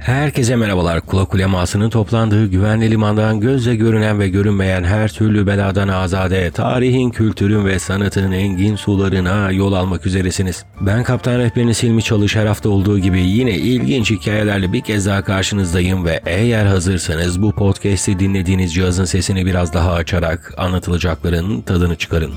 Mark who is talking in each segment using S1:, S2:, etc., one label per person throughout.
S1: Herkese merhabalar. Kulak ulemasının toplandığı güvenli limandan gözle görünen ve görünmeyen her türlü beladan azade, tarihin, kültürün ve sanatının engin sularına yol almak üzeresiniz. Ben kaptan rehberiniz Hilmi Çalış her hafta olduğu gibi yine ilginç hikayelerle bir kez daha karşınızdayım ve eğer hazırsanız bu podcast'i dinlediğiniz cihazın sesini biraz daha açarak anlatılacakların tadını çıkarın.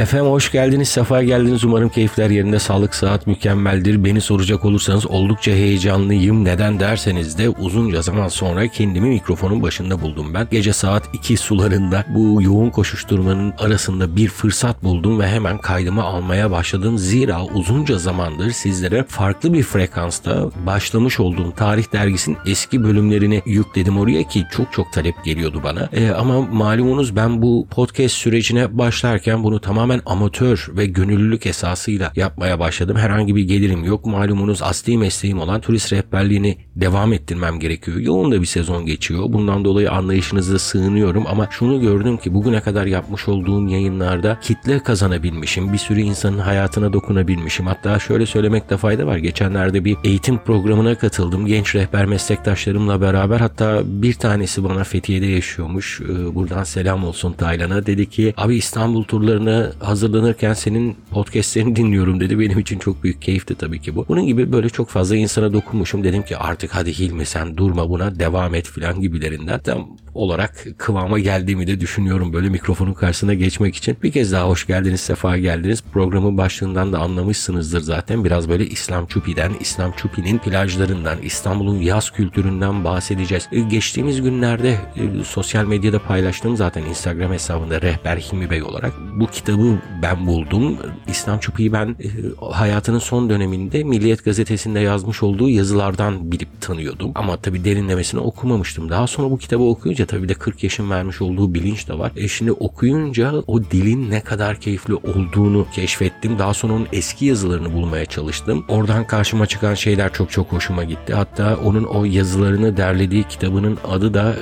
S1: Efendim hoş geldiniz, sefa geldiniz. Umarım keyifler yerinde, sağlık, saat mükemmeldir. Beni soracak olursanız oldukça heyecanlıyım. Neden derseniz de uzunca zaman sonra kendimi mikrofonun başında buldum ben. Gece saat 2 sularında bu yoğun koşuşturmanın arasında bir fırsat buldum ve hemen kaydımı almaya başladım. Zira uzunca zamandır sizlere farklı bir frekansta başlamış olduğum Tarih Dergisi'nin eski bölümlerini yükledim oraya ki çok çok talep geliyordu bana. E, ama malumunuz ben bu podcast sürecine başlarken bunu tamamen tamamen amatör ve gönüllülük esasıyla yapmaya başladım. Herhangi bir gelirim yok. Malumunuz asli mesleğim olan turist rehberliğini devam ettirmem gerekiyor. Yoğun da bir sezon geçiyor. Bundan dolayı anlayışınıza sığınıyorum ama şunu gördüm ki bugüne kadar yapmış olduğum yayınlarda kitle kazanabilmişim. Bir sürü insanın hayatına dokunabilmişim. Hatta şöyle söylemekte fayda var. Geçenlerde bir eğitim programına katıldım. Genç rehber meslektaşlarımla beraber hatta bir tanesi bana Fethiye'de yaşıyormuş. Ee, buradan selam olsun Taylan'a. Dedi ki abi İstanbul turlarına hazırlanırken senin podcastlerini dinliyorum dedi. Benim için çok büyük keyifti tabii ki bu. Bunun gibi böyle çok fazla insana dokunmuşum. Dedim ki artık hadi Hilmi sen durma buna devam et filan gibilerinden. Tam olarak kıvama geldiğimi de düşünüyorum böyle mikrofonun karşısına geçmek için. Bir kez daha hoş geldiniz, sefa geldiniz. Programın başlığından da anlamışsınızdır zaten. Biraz böyle İslam Çupi'den, İslam Çupi'nin plajlarından, İstanbul'un yaz kültüründen bahsedeceğiz. E, geçtiğimiz günlerde e, sosyal medyada paylaştığım zaten Instagram hesabında Rehber Hilmi Bey olarak bu kitabı ben buldum. İslam Çupi'yi ben e, hayatının son döneminde Milliyet Gazetesi'nde yazmış olduğu yazılardan bilip tanıyordum. Ama tabii derinlemesine okumamıştım. Daha sonra bu kitabı okuyunca okuyunca tabii de 40 yaşın vermiş olduğu bilinç de var. E şimdi okuyunca o dilin ne kadar keyifli olduğunu keşfettim. Daha sonra onun eski yazılarını bulmaya çalıştım. Oradan karşıma çıkan şeyler çok çok hoşuma gitti. Hatta onun o yazılarını derlediği kitabının adı da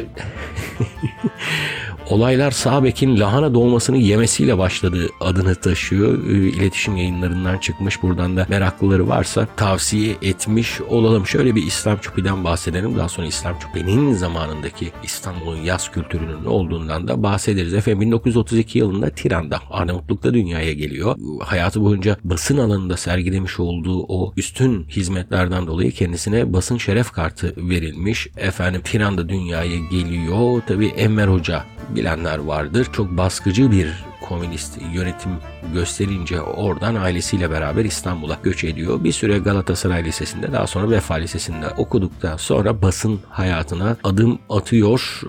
S1: Olaylar Sabek'in lahana dolmasını yemesiyle başladığı adını taşıyor. Ee, iletişim yayınlarından çıkmış. Buradan da meraklıları varsa tavsiye etmiş olalım. Şöyle bir İslam Çupi'den bahsedelim. Daha sonra İslam Çupi'nin zamanındaki İstanbul'un yaz kültürünün olduğundan da bahsederiz. Efendim 1932 yılında Tiran'da Arnavutluk'ta dünyaya geliyor. Hayatı boyunca basın alanında sergilemiş olduğu o üstün hizmetlerden dolayı kendisine basın şeref kartı verilmiş. Efendim Tiran'da dünyaya geliyor. Tabi Enver Hoca bilenler vardır. Çok baskıcı bir komünist yönetim gösterince oradan ailesiyle beraber İstanbul'a göç ediyor. Bir süre Galatasaray Lisesi'nde daha sonra Vefa Lisesi'nde okuduktan sonra basın hayatına adım atıyor.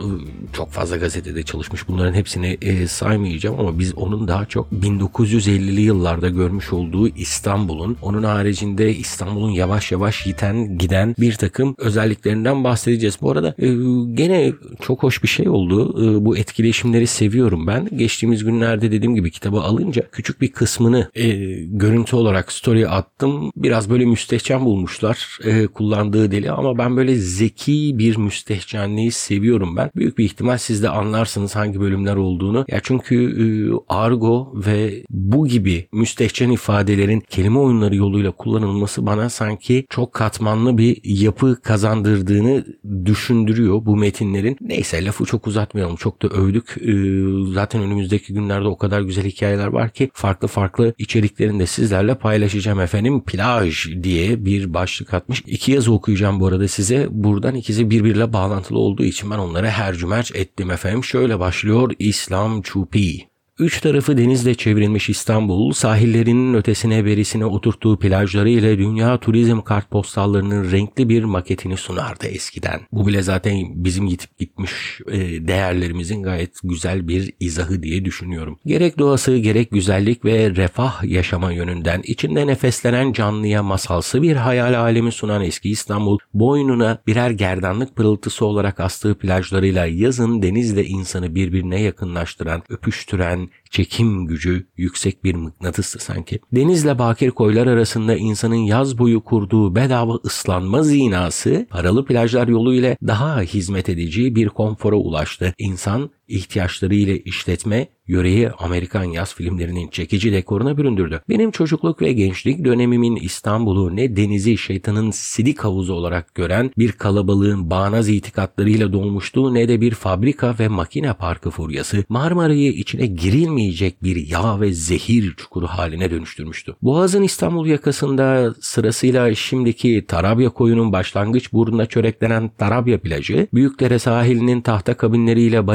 S1: Çok fazla gazetede çalışmış. Bunların hepsini e, saymayacağım ama biz onun daha çok 1950'li yıllarda görmüş olduğu İstanbul'un onun haricinde İstanbul'un yavaş yavaş yiten giden bir takım özelliklerinden bahsedeceğiz. Bu arada e, gene çok hoş bir şey oldu. E, bu etkileşimleri seviyorum ben. Geçtiğimiz günlerde dediğim gibi kitabı alınca küçük bir kısmını e, görüntü olarak story attım. Biraz böyle müstehcen bulmuşlar e, kullandığı dili ama ben böyle zeki bir müstehcenliği seviyorum ben. Büyük bir ihtimal siz de anlarsınız hangi bölümler olduğunu. Ya çünkü e, argo ve bu gibi müstehcen ifadelerin kelime oyunları yoluyla kullanılması bana sanki çok katmanlı bir yapı kazandırdığını düşündürüyor bu metinlerin. Neyse lafı çok uzatmayalım. Çok da övdük. E, zaten önümüzdeki günlerde o kadar güzel hikayeler var ki farklı farklı içeriklerini de sizlerle paylaşacağım efendim. Plaj diye bir başlık atmış. İki yazı okuyacağım bu arada size. Buradan ikisi birbiriyle bağlantılı olduğu için ben onları her cümerç ettim efendim. Şöyle başlıyor İslam Çupi. Üç tarafı denizle çevrilmiş İstanbul, sahillerinin ötesine berisine oturttuğu plajları ile dünya turizm kartpostallarının renkli bir maketini sunardı eskiden. Bu bile zaten bizim yitip gitmiş e, değerlerimizin gayet güzel bir izahı diye düşünüyorum. Gerek doğası gerek güzellik ve refah yaşama yönünden içinde nefeslenen canlıya masalsı bir hayal alemi sunan eski İstanbul, boynuna birer gerdanlık pırıltısı olarak astığı plajlarıyla yazın denizle insanı birbirine yakınlaştıran, öpüştüren, çekim gücü yüksek bir mıknatıstı sanki. Denizle bakir koylar arasında insanın yaz boyu kurduğu bedava ıslanma zinası paralı plajlar yolu ile daha hizmet edici bir konfora ulaştı. İnsan ihtiyaçları ile işletme yöreyi Amerikan yaz filmlerinin çekici dekoruna büründürdü. Benim çocukluk ve gençlik dönemimin İstanbul'u ne denizi şeytanın sidik havuzu olarak gören bir kalabalığın bağnaz itikatlarıyla dolmuştu ne de bir fabrika ve makine parkı furyası Marmara'yı içine girilmeyecek bir yağ ve zehir çukuru haline dönüştürmüştü. Boğaz'ın İstanbul yakasında sırasıyla şimdiki Tarabya koyunun başlangıç burnuna çöreklenen Tarabya plajı, Büyükdere sahilinin tahta kabinleriyle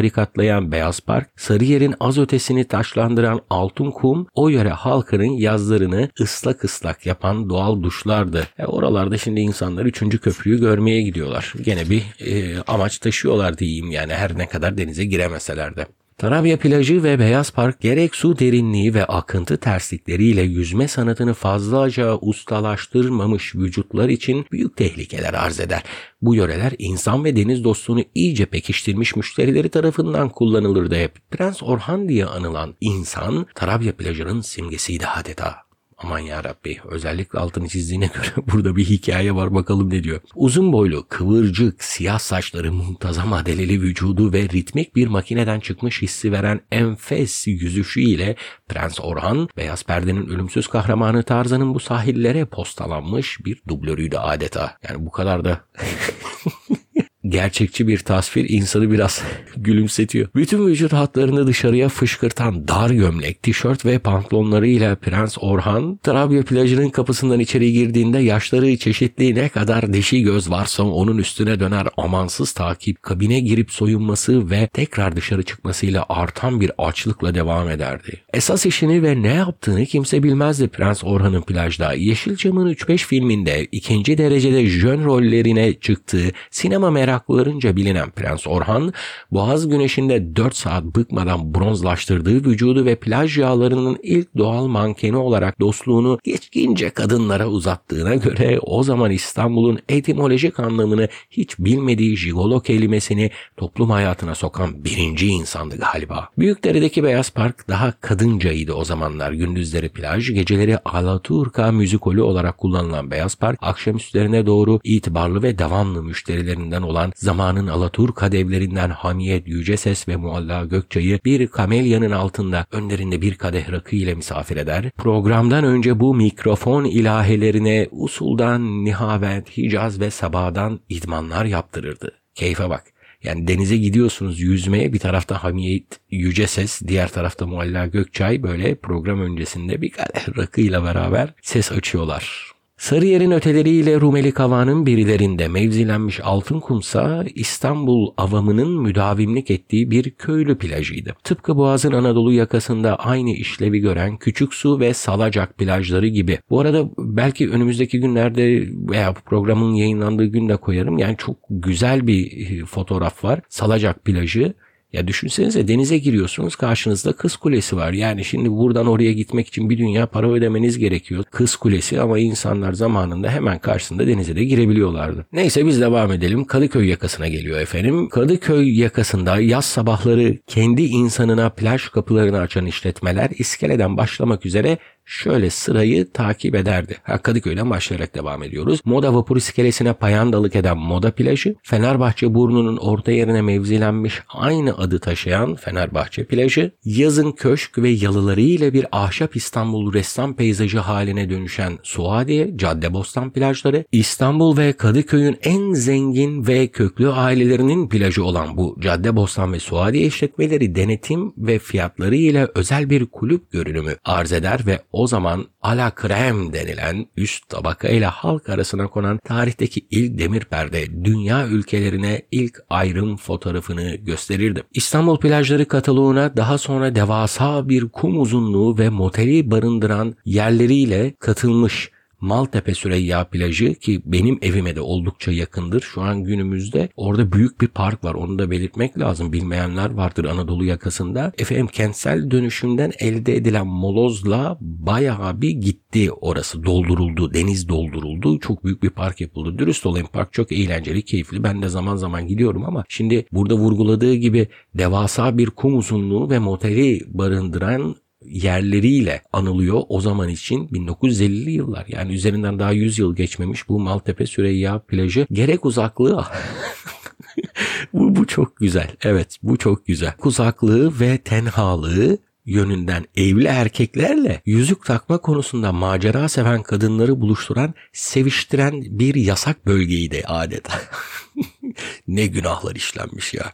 S1: barikatlayan Beyaz Park, Sarıyer'in az ötesini taşlandıran altın kum o yöre halkının yazlarını ıslak ıslak yapan doğal duşlardı. E oralarda şimdi insanlar 3. köprüyü görmeye gidiyorlar. Gene bir e, amaç taşıyorlar diyeyim yani her ne kadar denize giremeseler de. Tarabya plajı ve Beyaz Park gerek su derinliği ve akıntı terslikleriyle yüzme sanatını fazlaca ustalaştırmamış vücutlar için büyük tehlikeler arz eder. Bu yöreler insan ve deniz dostluğunu iyice pekiştirmiş müşterileri tarafından kullanılırdı hep. Prens Orhan diye anılan insan Tarabya plajının simgesiydi adeta. Aman ya Rabbi özellikle altını çizdiğine göre burada bir hikaye var bakalım ne diyor. Uzun boylu, kıvırcık, siyah saçları, muntazam adeleli vücudu ve ritmik bir makineden çıkmış hissi veren enfes yüzüşüyle Prens Orhan, Beyaz Perde'nin ölümsüz kahramanı Tarzan'ın bu sahillere postalanmış bir dublörüydü adeta. Yani bu kadar da gerçekçi bir tasvir insanı biraz gülümsetiyor. Bütün vücut hatlarını dışarıya fışkırtan dar gömlek, tişört ve pantolonlarıyla Prens Orhan, Trabya plajının kapısından içeri girdiğinde yaşları çeşitli ne kadar dişi göz varsa onun üstüne döner amansız takip, kabine girip soyunması ve tekrar dışarı çıkmasıyla artan bir açlıkla devam ederdi. Esas işini ve ne yaptığını kimse bilmezdi Prens Orhan'ın plajda. Yeşilçam'ın 3-5 filminde ikinci derecede jön rollerine çıktığı sinema merak meraklılarınca bilinen Prens Orhan, Boğaz güneşinde 4 saat bıkmadan bronzlaştırdığı vücudu ve plaj yağlarının ilk doğal mankeni olarak dostluğunu geçkince kadınlara uzattığına göre o zaman İstanbul'un etimolojik anlamını hiç bilmediği jigolo kelimesini toplum hayatına sokan birinci insandı galiba. Büyükdere'deki Beyaz Park daha kadıncaydı o zamanlar. Gündüzleri plaj, geceleri Alaturka müzikolü olarak kullanılan Beyaz Park, akşamüstlerine doğru itibarlı ve devamlı müşterilerinden olan olan zamanın Alaturka devlerinden Hamiyet Yüceses ve Mualla Gökçay'ı bir kamelyanın altında önlerinde bir kadeh rakı ile misafir eder. Programdan önce bu mikrofon ilahelerine usuldan, nihavent, hicaz ve sabadan idmanlar yaptırırdı. Keyfe bak. Yani denize gidiyorsunuz yüzmeye bir tarafta Hamiyet Yüce Ses diğer tarafta Mualla Gökçay böyle program öncesinde bir kadeh rakıyla beraber ses açıyorlar. Sarıyer'in öteleriyle Rumeli Kava'nın birilerinde mevzilenmiş altın kumsa İstanbul avamının müdavimlik ettiği bir köylü plajıydı. Tıpkı Boğaz'ın Anadolu yakasında aynı işlevi gören Küçük Su ve Salacak plajları gibi. Bu arada belki önümüzdeki günlerde veya programın yayınlandığı günde koyarım. Yani çok güzel bir fotoğraf var. Salacak plajı ya düşünsenize denize giriyorsunuz karşınızda Kız Kulesi var. Yani şimdi buradan oraya gitmek için bir dünya para ödemeniz gerekiyor. Kız Kulesi ama insanlar zamanında hemen karşısında denize de girebiliyorlardı. Neyse biz devam edelim. Kadıköy yakasına geliyor efendim. Kadıköy yakasında yaz sabahları kendi insanına plaj kapılarını açan işletmeler iskeleden başlamak üzere şöyle sırayı takip ederdi. Kadıköy'den başlayarak devam ediyoruz. Moda vapur iskelesine payandalık eden Moda plajı, Fenerbahçe burnunun orta yerine mevzilenmiş aynı adı taşıyan Fenerbahçe plajı, yazın köşk ve yalıları ile bir ahşap İstanbul ressam peyzajı haline dönüşen Suadiye, Caddebostan plajları, İstanbul ve Kadıköy'ün en zengin ve köklü ailelerinin plajı olan bu Caddebostan ve Suadiye işletmeleri denetim ve fiyatları ile özel bir kulüp görünümü arz eder ve o zaman ala krem denilen üst tabaka ile halk arasına konan tarihteki ilk demir perde dünya ülkelerine ilk ayrım fotoğrafını gösterirdi. İstanbul plajları kataloğuna daha sonra devasa bir kum uzunluğu ve moteli barındıran yerleriyle katılmış Maltepe Süreyya plajı ki benim evime de oldukça yakındır. Şu an günümüzde orada büyük bir park var. Onu da belirtmek lazım. Bilmeyenler vardır Anadolu yakasında. Efendim kentsel dönüşümden elde edilen molozla bayağı bir gitti orası. Dolduruldu. Deniz dolduruldu. Çok büyük bir park yapıldı. Dürüst olayım park çok eğlenceli, keyifli. Ben de zaman zaman gidiyorum ama şimdi burada vurguladığı gibi devasa bir kum uzunluğu ve moteli barındıran yerleriyle anılıyor o zaman için 1950'li yıllar yani üzerinden daha 100 yıl geçmemiş bu Maltepe Süreyya plajı gerek uzaklığı bu, bu çok güzel. Evet bu çok güzel. Uzaklığı ve tenhalığı yönünden evli erkeklerle yüzük takma konusunda macera seven kadınları buluşturan, seviştiren bir yasak bölgeydi adeta. ne günahlar işlenmiş ya.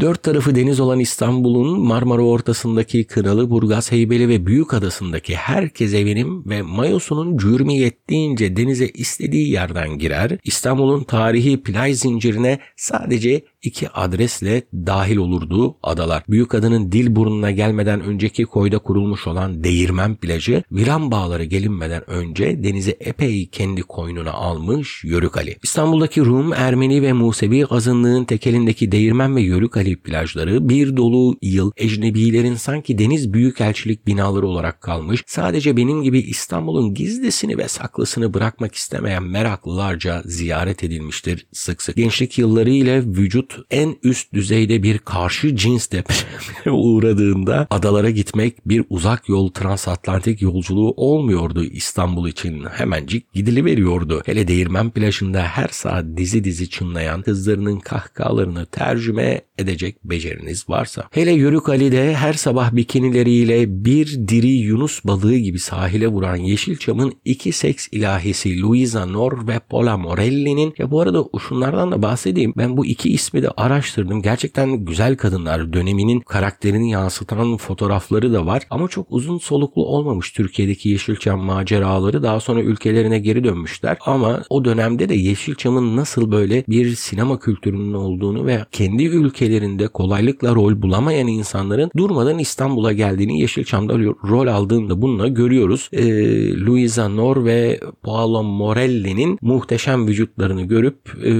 S1: Dört tarafı deniz olan İstanbul'un Marmara ortasındaki Kınalı, Burgaz, Heybeli ve Büyük Adası'ndaki herkes evinin ve mayosunun cürmi yettiğince denize istediği yerden girer. İstanbul'un tarihi plaj zincirine sadece iki adresle dahil olurdu adalar. Büyük adanın dil burnuna gelmeden önceki koyda kurulmuş olan Değirmen plajı, Viran bağları gelinmeden önce denizi epey kendi koynuna almış Yörük Ali. İstanbul'daki Rum, Ermeni ve Musevi azınlığın tekelindeki Değirmen ve Yörük Ali plajları bir dolu yıl ecnebilerin sanki deniz büyükelçilik binaları olarak kalmış, sadece benim gibi İstanbul'un gizlisini ve saklısını bırakmak istemeyen meraklılarca ziyaret edilmiştir sık sık. Gençlik yılları ile vücut en üst düzeyde bir karşı cins depremine uğradığında adalara gitmek bir uzak yol transatlantik yolculuğu olmuyordu İstanbul için. Hemencik gidiliveriyordu. Hele değirmen plajında her saat dizi dizi çınlayan kızlarının kahkahalarını tercüme edecek beceriniz varsa. Hele Yörük Ali'de her sabah bikinileriyle bir diri Yunus balığı gibi sahile vuran Yeşilçam'ın iki seks ilahisi Luisa Nor ve Paula Morelli'nin ya bu arada şunlardan da bahsedeyim. Ben bu iki ismi de araştırdım. Gerçekten güzel kadınlar. Döneminin karakterini yansıtan fotoğrafları da var. Ama çok uzun soluklu olmamış Türkiye'deki Yeşilçam maceraları. Daha sonra ülkelerine geri dönmüşler. Ama o dönemde de Yeşilçam'ın nasıl böyle bir sinema kültürünün olduğunu ve kendi ülkelerinde kolaylıkla rol bulamayan insanların durmadan İstanbul'a geldiğini Yeşilçam'da rol aldığında bununla görüyoruz. Ee, Luisa Nor ve Paolo Morelli'nin muhteşem vücutlarını görüp e,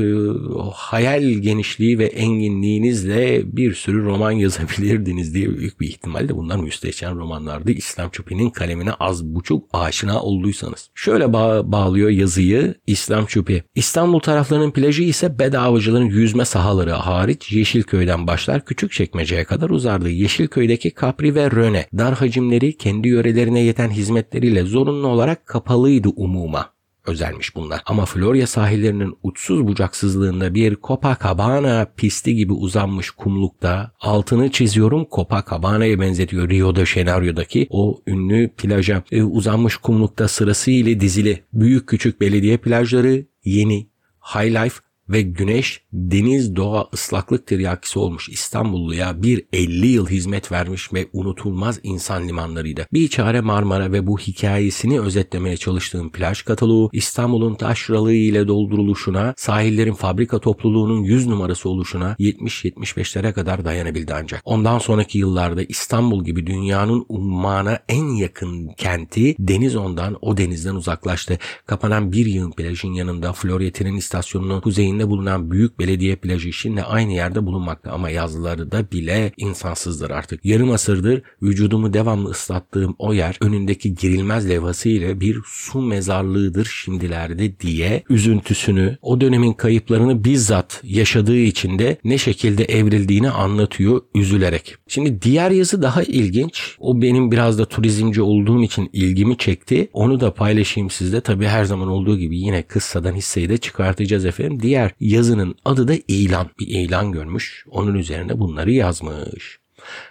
S1: hayal genişliği ve enginliğinizle bir sürü roman yazabilirdiniz diye büyük bir ihtimalle bunlar müstehcen romanlardı. İslam Çupi'nin kalemine az buçuk aşina olduysanız. Şöyle bağ- bağlıyor yazıyı İslam Çupi. İstanbul taraflarının plajı ise bedavacıların yüzme sahaları hariç Yeşilköy'den başlar küçük çekmeceye kadar uzardı. Yeşilköy'deki Capri ve Röne dar hacimleri kendi yörelerine yeten hizmetleriyle zorunlu olarak kapalıydı umuma özelmiş bunlar. Ama Florya sahillerinin uçsuz bucaksızlığında bir Copacabana pisti gibi uzanmış kumlukta altını çiziyorum Copacabana'ya benzetiyor Rio de Janeiro'daki o ünlü plaja e, uzanmış kumlukta sırasıyla dizili büyük küçük belediye plajları yeni High Life ve güneş, deniz, doğa, ıslaklık tiryakisi olmuş İstanbulluya bir 50 yıl hizmet vermiş ve unutulmaz insan limanlarıydı. Bir çare Marmara ve bu hikayesini özetlemeye çalıştığım plaj kataloğu İstanbul'un taşralığı ile dolduruluşuna, sahillerin fabrika topluluğunun 100 numarası oluşuna 70-75'lere kadar dayanabildi ancak. Ondan sonraki yıllarda İstanbul gibi dünyanın ummana en yakın kenti deniz ondan o denizden uzaklaştı. Kapanan bir yığın plajın yanında Florya tren istasyonunun kuzeyinde bulunan büyük belediye plajı şimdi aynı yerde bulunmakta ama yazları da bile insansızdır artık. Yarım asırdır vücudumu devamlı ıslattığım o yer önündeki girilmez levhası ile bir su mezarlığıdır şimdilerde diye üzüntüsünü, o dönemin kayıplarını bizzat yaşadığı için de ne şekilde evrildiğini anlatıyor üzülerek. Şimdi diğer yazı daha ilginç. O benim biraz da turizmci olduğum için ilgimi çekti. Onu da paylaşayım sizle. Tabii her zaman olduğu gibi yine kıssadan hisseyi de çıkartacağız efendim. Diğer yazının adı da ilan. Bir ilan görmüş. Onun üzerine bunları yazmış.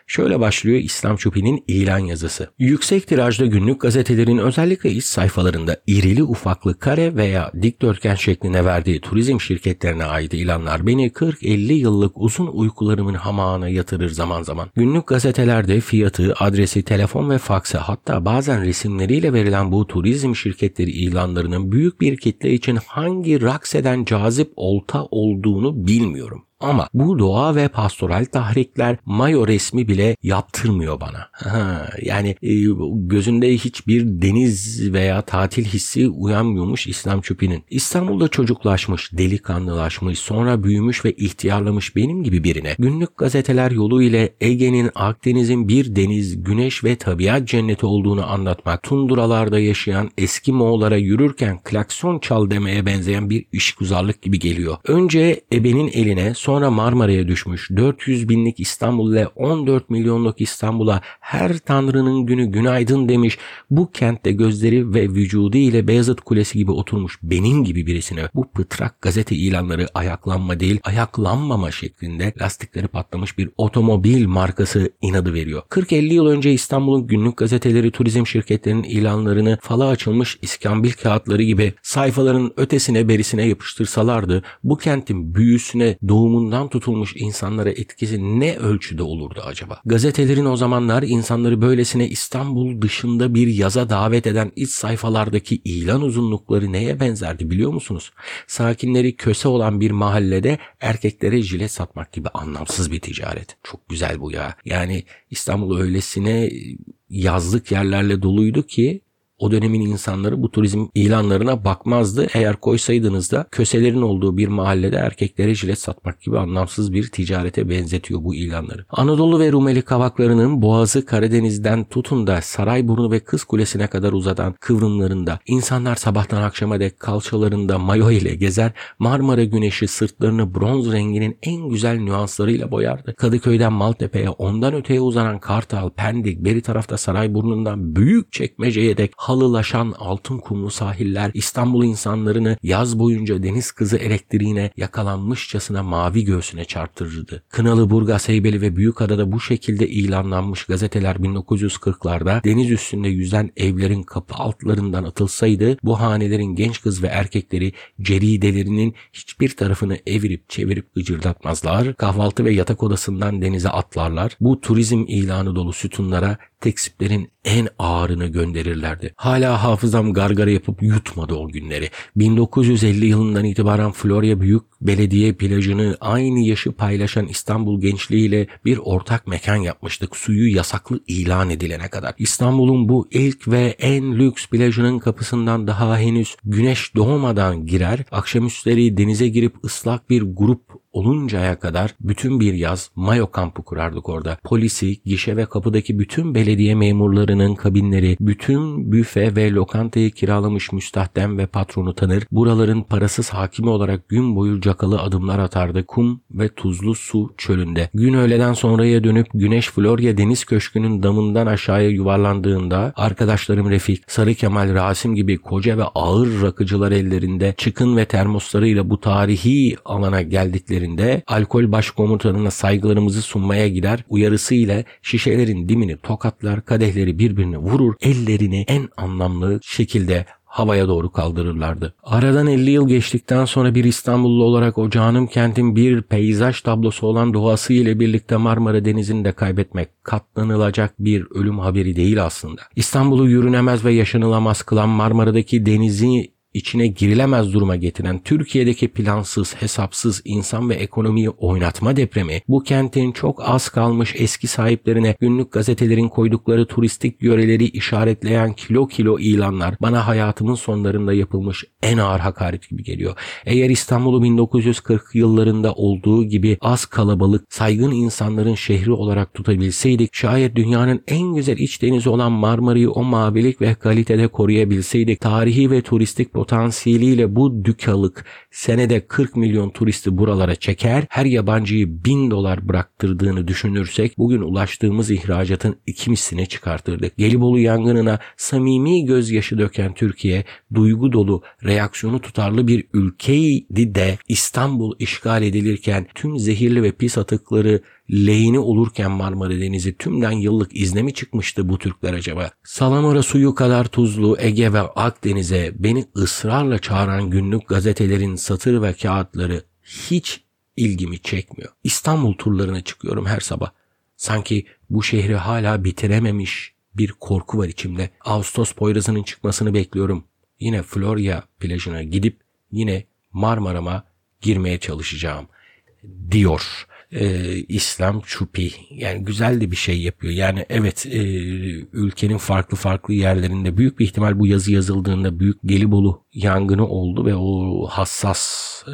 S1: Şöyle başlıyor İslam Çupi'nin ilan yazısı. Yüksek tirajda günlük gazetelerin özellikle iç sayfalarında irili ufaklı kare veya dikdörtgen şekline verdiği turizm şirketlerine ait ilanlar beni 40-50 yıllık uzun uykularımın hamağına yatırır zaman zaman. Günlük gazetelerde fiyatı, adresi, telefon ve faksı hatta bazen resimleriyle verilen bu turizm şirketleri ilanlarının büyük bir kitle için hangi rakseden cazip olta olduğunu bilmiyorum. Ama bu doğa ve pastoral tahrikler mayo resmi bile yaptırmıyor bana. Yani e, gözünde hiçbir deniz veya tatil hissi uyanmıyormuş İslam Çöpi'nin. İstanbul'da çocuklaşmış, delikanlılaşmış, sonra büyümüş ve ihtiyarlamış benim gibi birine günlük gazeteler yolu ile Ege'nin, Akdeniz'in bir deniz, güneş ve tabiat cenneti olduğunu anlatmak, tunduralarda yaşayan eski Moğollara yürürken klakson çal demeye benzeyen bir işguzarlık gibi geliyor. Önce ebenin eline, sonra sonra Marmara'ya düşmüş. 400 binlik İstanbul ile 14 milyonluk İstanbul'a her tanrının günü günaydın demiş. Bu kentte gözleri ve vücudu ile Beyazıt Kulesi gibi oturmuş benim gibi birisine bu pıtrak gazete ilanları ayaklanma değil ayaklanmama şeklinde lastikleri patlamış bir otomobil markası inadı veriyor. 40-50 yıl önce İstanbul'un günlük gazeteleri turizm şirketlerinin ilanlarını fala açılmış iskambil kağıtları gibi sayfaların ötesine berisine yapıştırsalardı bu kentin büyüsüne doğumundan tutulmuş insanlara etkisi ne ölçüde olurdu acaba? Gazetelerin o zamanlar insanları böylesine İstanbul dışında bir yaza davet eden iç sayfalardaki ilan uzunlukları neye benzerdi biliyor musunuz? Sakinleri köse olan bir mahallede erkeklere jilet satmak gibi anlamsız bir ticaret. Çok güzel bu ya. Yani İstanbul öylesine yazlık yerlerle doluydu ki o dönemin insanları bu turizm ilanlarına bakmazdı. Eğer koysaydınız da köselerin olduğu bir mahallede erkeklere jilet satmak gibi anlamsız bir ticarete benzetiyor bu ilanları. Anadolu ve Rumeli kavaklarının boğazı Karadeniz'den tutun da Sarayburnu ve Kız Kulesi'ne kadar uzadan kıvrımlarında insanlar sabahtan akşama dek kalçalarında mayo ile gezer Marmara güneşi sırtlarını bronz renginin en güzel nüanslarıyla boyardı. Kadıköy'den Maltepe'ye ondan öteye uzanan Kartal, Pendik, beri tarafta Sarayburnu'ndan büyük çekmeceye dek halılaşan altın kumlu sahiller İstanbul insanlarını yaz boyunca deniz kızı elektriğine yakalanmışçasına mavi göğsüne çarptırırdı. Kınalı, Burgaz, Heybeli ve Büyükada'da bu şekilde ilanlanmış gazeteler 1940'larda deniz üstünde yüzen evlerin kapı altlarından atılsaydı bu hanelerin genç kız ve erkekleri ceridelerinin hiçbir tarafını evirip çevirip gıcırdatmazlar. Kahvaltı ve yatak odasından denize atlarlar. Bu turizm ilanı dolu sütunlara teksiplerin en ağırını gönderirlerdi. Hala hafızam gargara yapıp yutmadı o günleri. 1950 yılından itibaren Florya Büyük Belediye plajını aynı yaşı paylaşan İstanbul gençliğiyle bir ortak mekan yapmıştık suyu yasaklı ilan edilene kadar. İstanbul'un bu ilk ve en lüks plajının kapısından daha henüz güneş doğmadan girer, akşamüstleri denize girip ıslak bir grup oluncaya kadar bütün bir yaz mayo kampı kurardık orada. Polisi, gişe ve kapıdaki bütün belediye memurlarının kabinleri, bütün büfe ve lokantayı kiralamış müstahdem ve patronu tanır. Buraların parasız hakimi olarak gün boyu cakalı adımlar atardı kum ve tuzlu su çölünde. Gün öğleden sonraya dönüp güneş Florya Deniz Köşkü'nün damından aşağıya yuvarlandığında arkadaşlarım Refik, Sarı Kemal, Rasim gibi koca ve ağır rakıcılar ellerinde çıkın ve termoslarıyla bu tarihi alana geldikleri seferinde alkol başkomutanına saygılarımızı sunmaya gider, uyarısıyla şişelerin dimini tokatlar, kadehleri birbirine vurur, ellerini en anlamlı şekilde havaya doğru kaldırırlardı. Aradan 50 yıl geçtikten sonra bir İstanbullu olarak o canım kentin bir peyzaj tablosu olan doğası ile birlikte Marmara Denizi'ni de kaybetmek katlanılacak bir ölüm haberi değil aslında. İstanbul'u yürünemez ve yaşanılamaz kılan Marmara'daki denizi içine girilemez duruma getiren Türkiye'deki plansız, hesapsız insan ve ekonomiyi oynatma depremi, bu kentin çok az kalmış eski sahiplerine günlük gazetelerin koydukları turistik yöreleri işaretleyen kilo kilo ilanlar bana hayatımın sonlarında yapılmış en ağır hakaret gibi geliyor. Eğer İstanbul'u 1940 yıllarında olduğu gibi az kalabalık, saygın insanların şehri olarak tutabilseydik, şayet dünyanın en güzel iç denizi olan Marmara'yı o mavilik ve kalitede koruyabilseydik, tarihi ve turistik potansiyeliyle bu dükalık senede 40 milyon turisti buralara çeker, her yabancıyı 1000 dolar bıraktırdığını düşünürsek bugün ulaştığımız ihracatın iki misline çıkartırdık. Gelibolu yangınına samimi gözyaşı döken Türkiye, duygu dolu, reaksiyonu tutarlı bir ülkeydi de İstanbul işgal edilirken tüm zehirli ve pis atıkları lehine olurken Marmara Denizi tümden yıllık izne mi çıkmıştı bu Türkler acaba? Salamura suyu kadar tuzlu Ege ve Akdeniz'e beni ısrarla çağıran günlük gazetelerin satır ve kağıtları hiç ilgimi çekmiyor. İstanbul turlarına çıkıyorum her sabah. Sanki bu şehri hala bitirememiş bir korku var içimde. Ağustos Poyrazı'nın çıkmasını bekliyorum. Yine Florya plajına gidip yine Marmara'ma girmeye çalışacağım diyor e, İslam çupi yani güzel de bir şey yapıyor. Yani evet e, ülkenin farklı farklı yerlerinde büyük bir ihtimal bu yazı yazıldığında büyük Gelibolu yangını oldu ve o hassas e,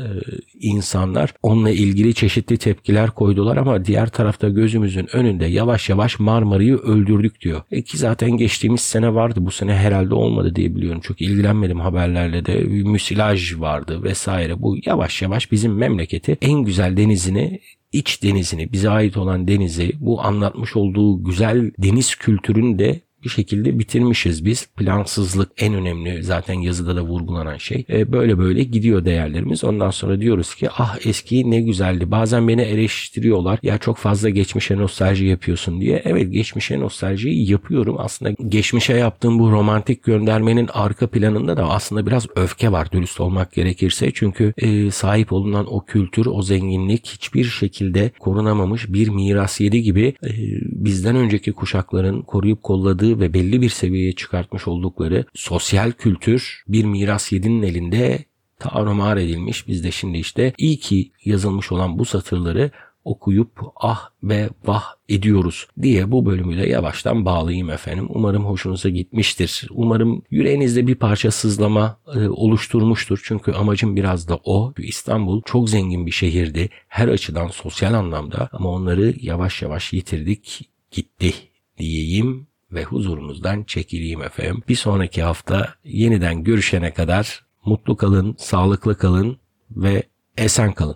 S1: insanlar onunla ilgili çeşitli tepkiler koydular ama diğer tarafta gözümüzün önünde yavaş yavaş Marmara'yı öldürdük diyor. E ki zaten geçtiğimiz sene vardı bu sene herhalde olmadı diye biliyorum. Çok ilgilenmedim haberlerle de müsilaj vardı vesaire. Bu yavaş yavaş bizim memleketi en güzel denizini iç denizini, bize ait olan denizi, bu anlatmış olduğu güzel deniz kültürünü de bir şekilde bitirmişiz biz. Plansızlık en önemli zaten yazıda da vurgulanan şey. E, böyle böyle gidiyor değerlerimiz. Ondan sonra diyoruz ki ah eski ne güzeldi. Bazen beni eleştiriyorlar. Ya çok fazla geçmişe nostalji yapıyorsun diye. Evet geçmişe nostaljiyi yapıyorum. Aslında geçmişe yaptığım bu romantik göndermenin arka planında da aslında biraz öfke var dürüst olmak gerekirse. Çünkü e, sahip olunan o kültür, o zenginlik hiçbir şekilde korunamamış bir miras yedi gibi e, bizden önceki kuşakların koruyup kolladığı ve belli bir seviyeye çıkartmış oldukları sosyal kültür bir miras yedinin elinde tarumar edilmiş. Biz de şimdi işte iyi ki yazılmış olan bu satırları okuyup ah ve vah ediyoruz diye bu bölümü de yavaştan bağlayayım efendim. Umarım hoşunuza gitmiştir. Umarım yüreğinizde bir parça sızlama e, oluşturmuştur. Çünkü amacım biraz da o. İstanbul çok zengin bir şehirdi. Her açıdan sosyal anlamda ama onları yavaş yavaş yitirdik gitti diyeyim ve huzurunuzdan çekileyim efendim. Bir sonraki hafta yeniden görüşene kadar mutlu kalın, sağlıklı kalın ve esen kalın.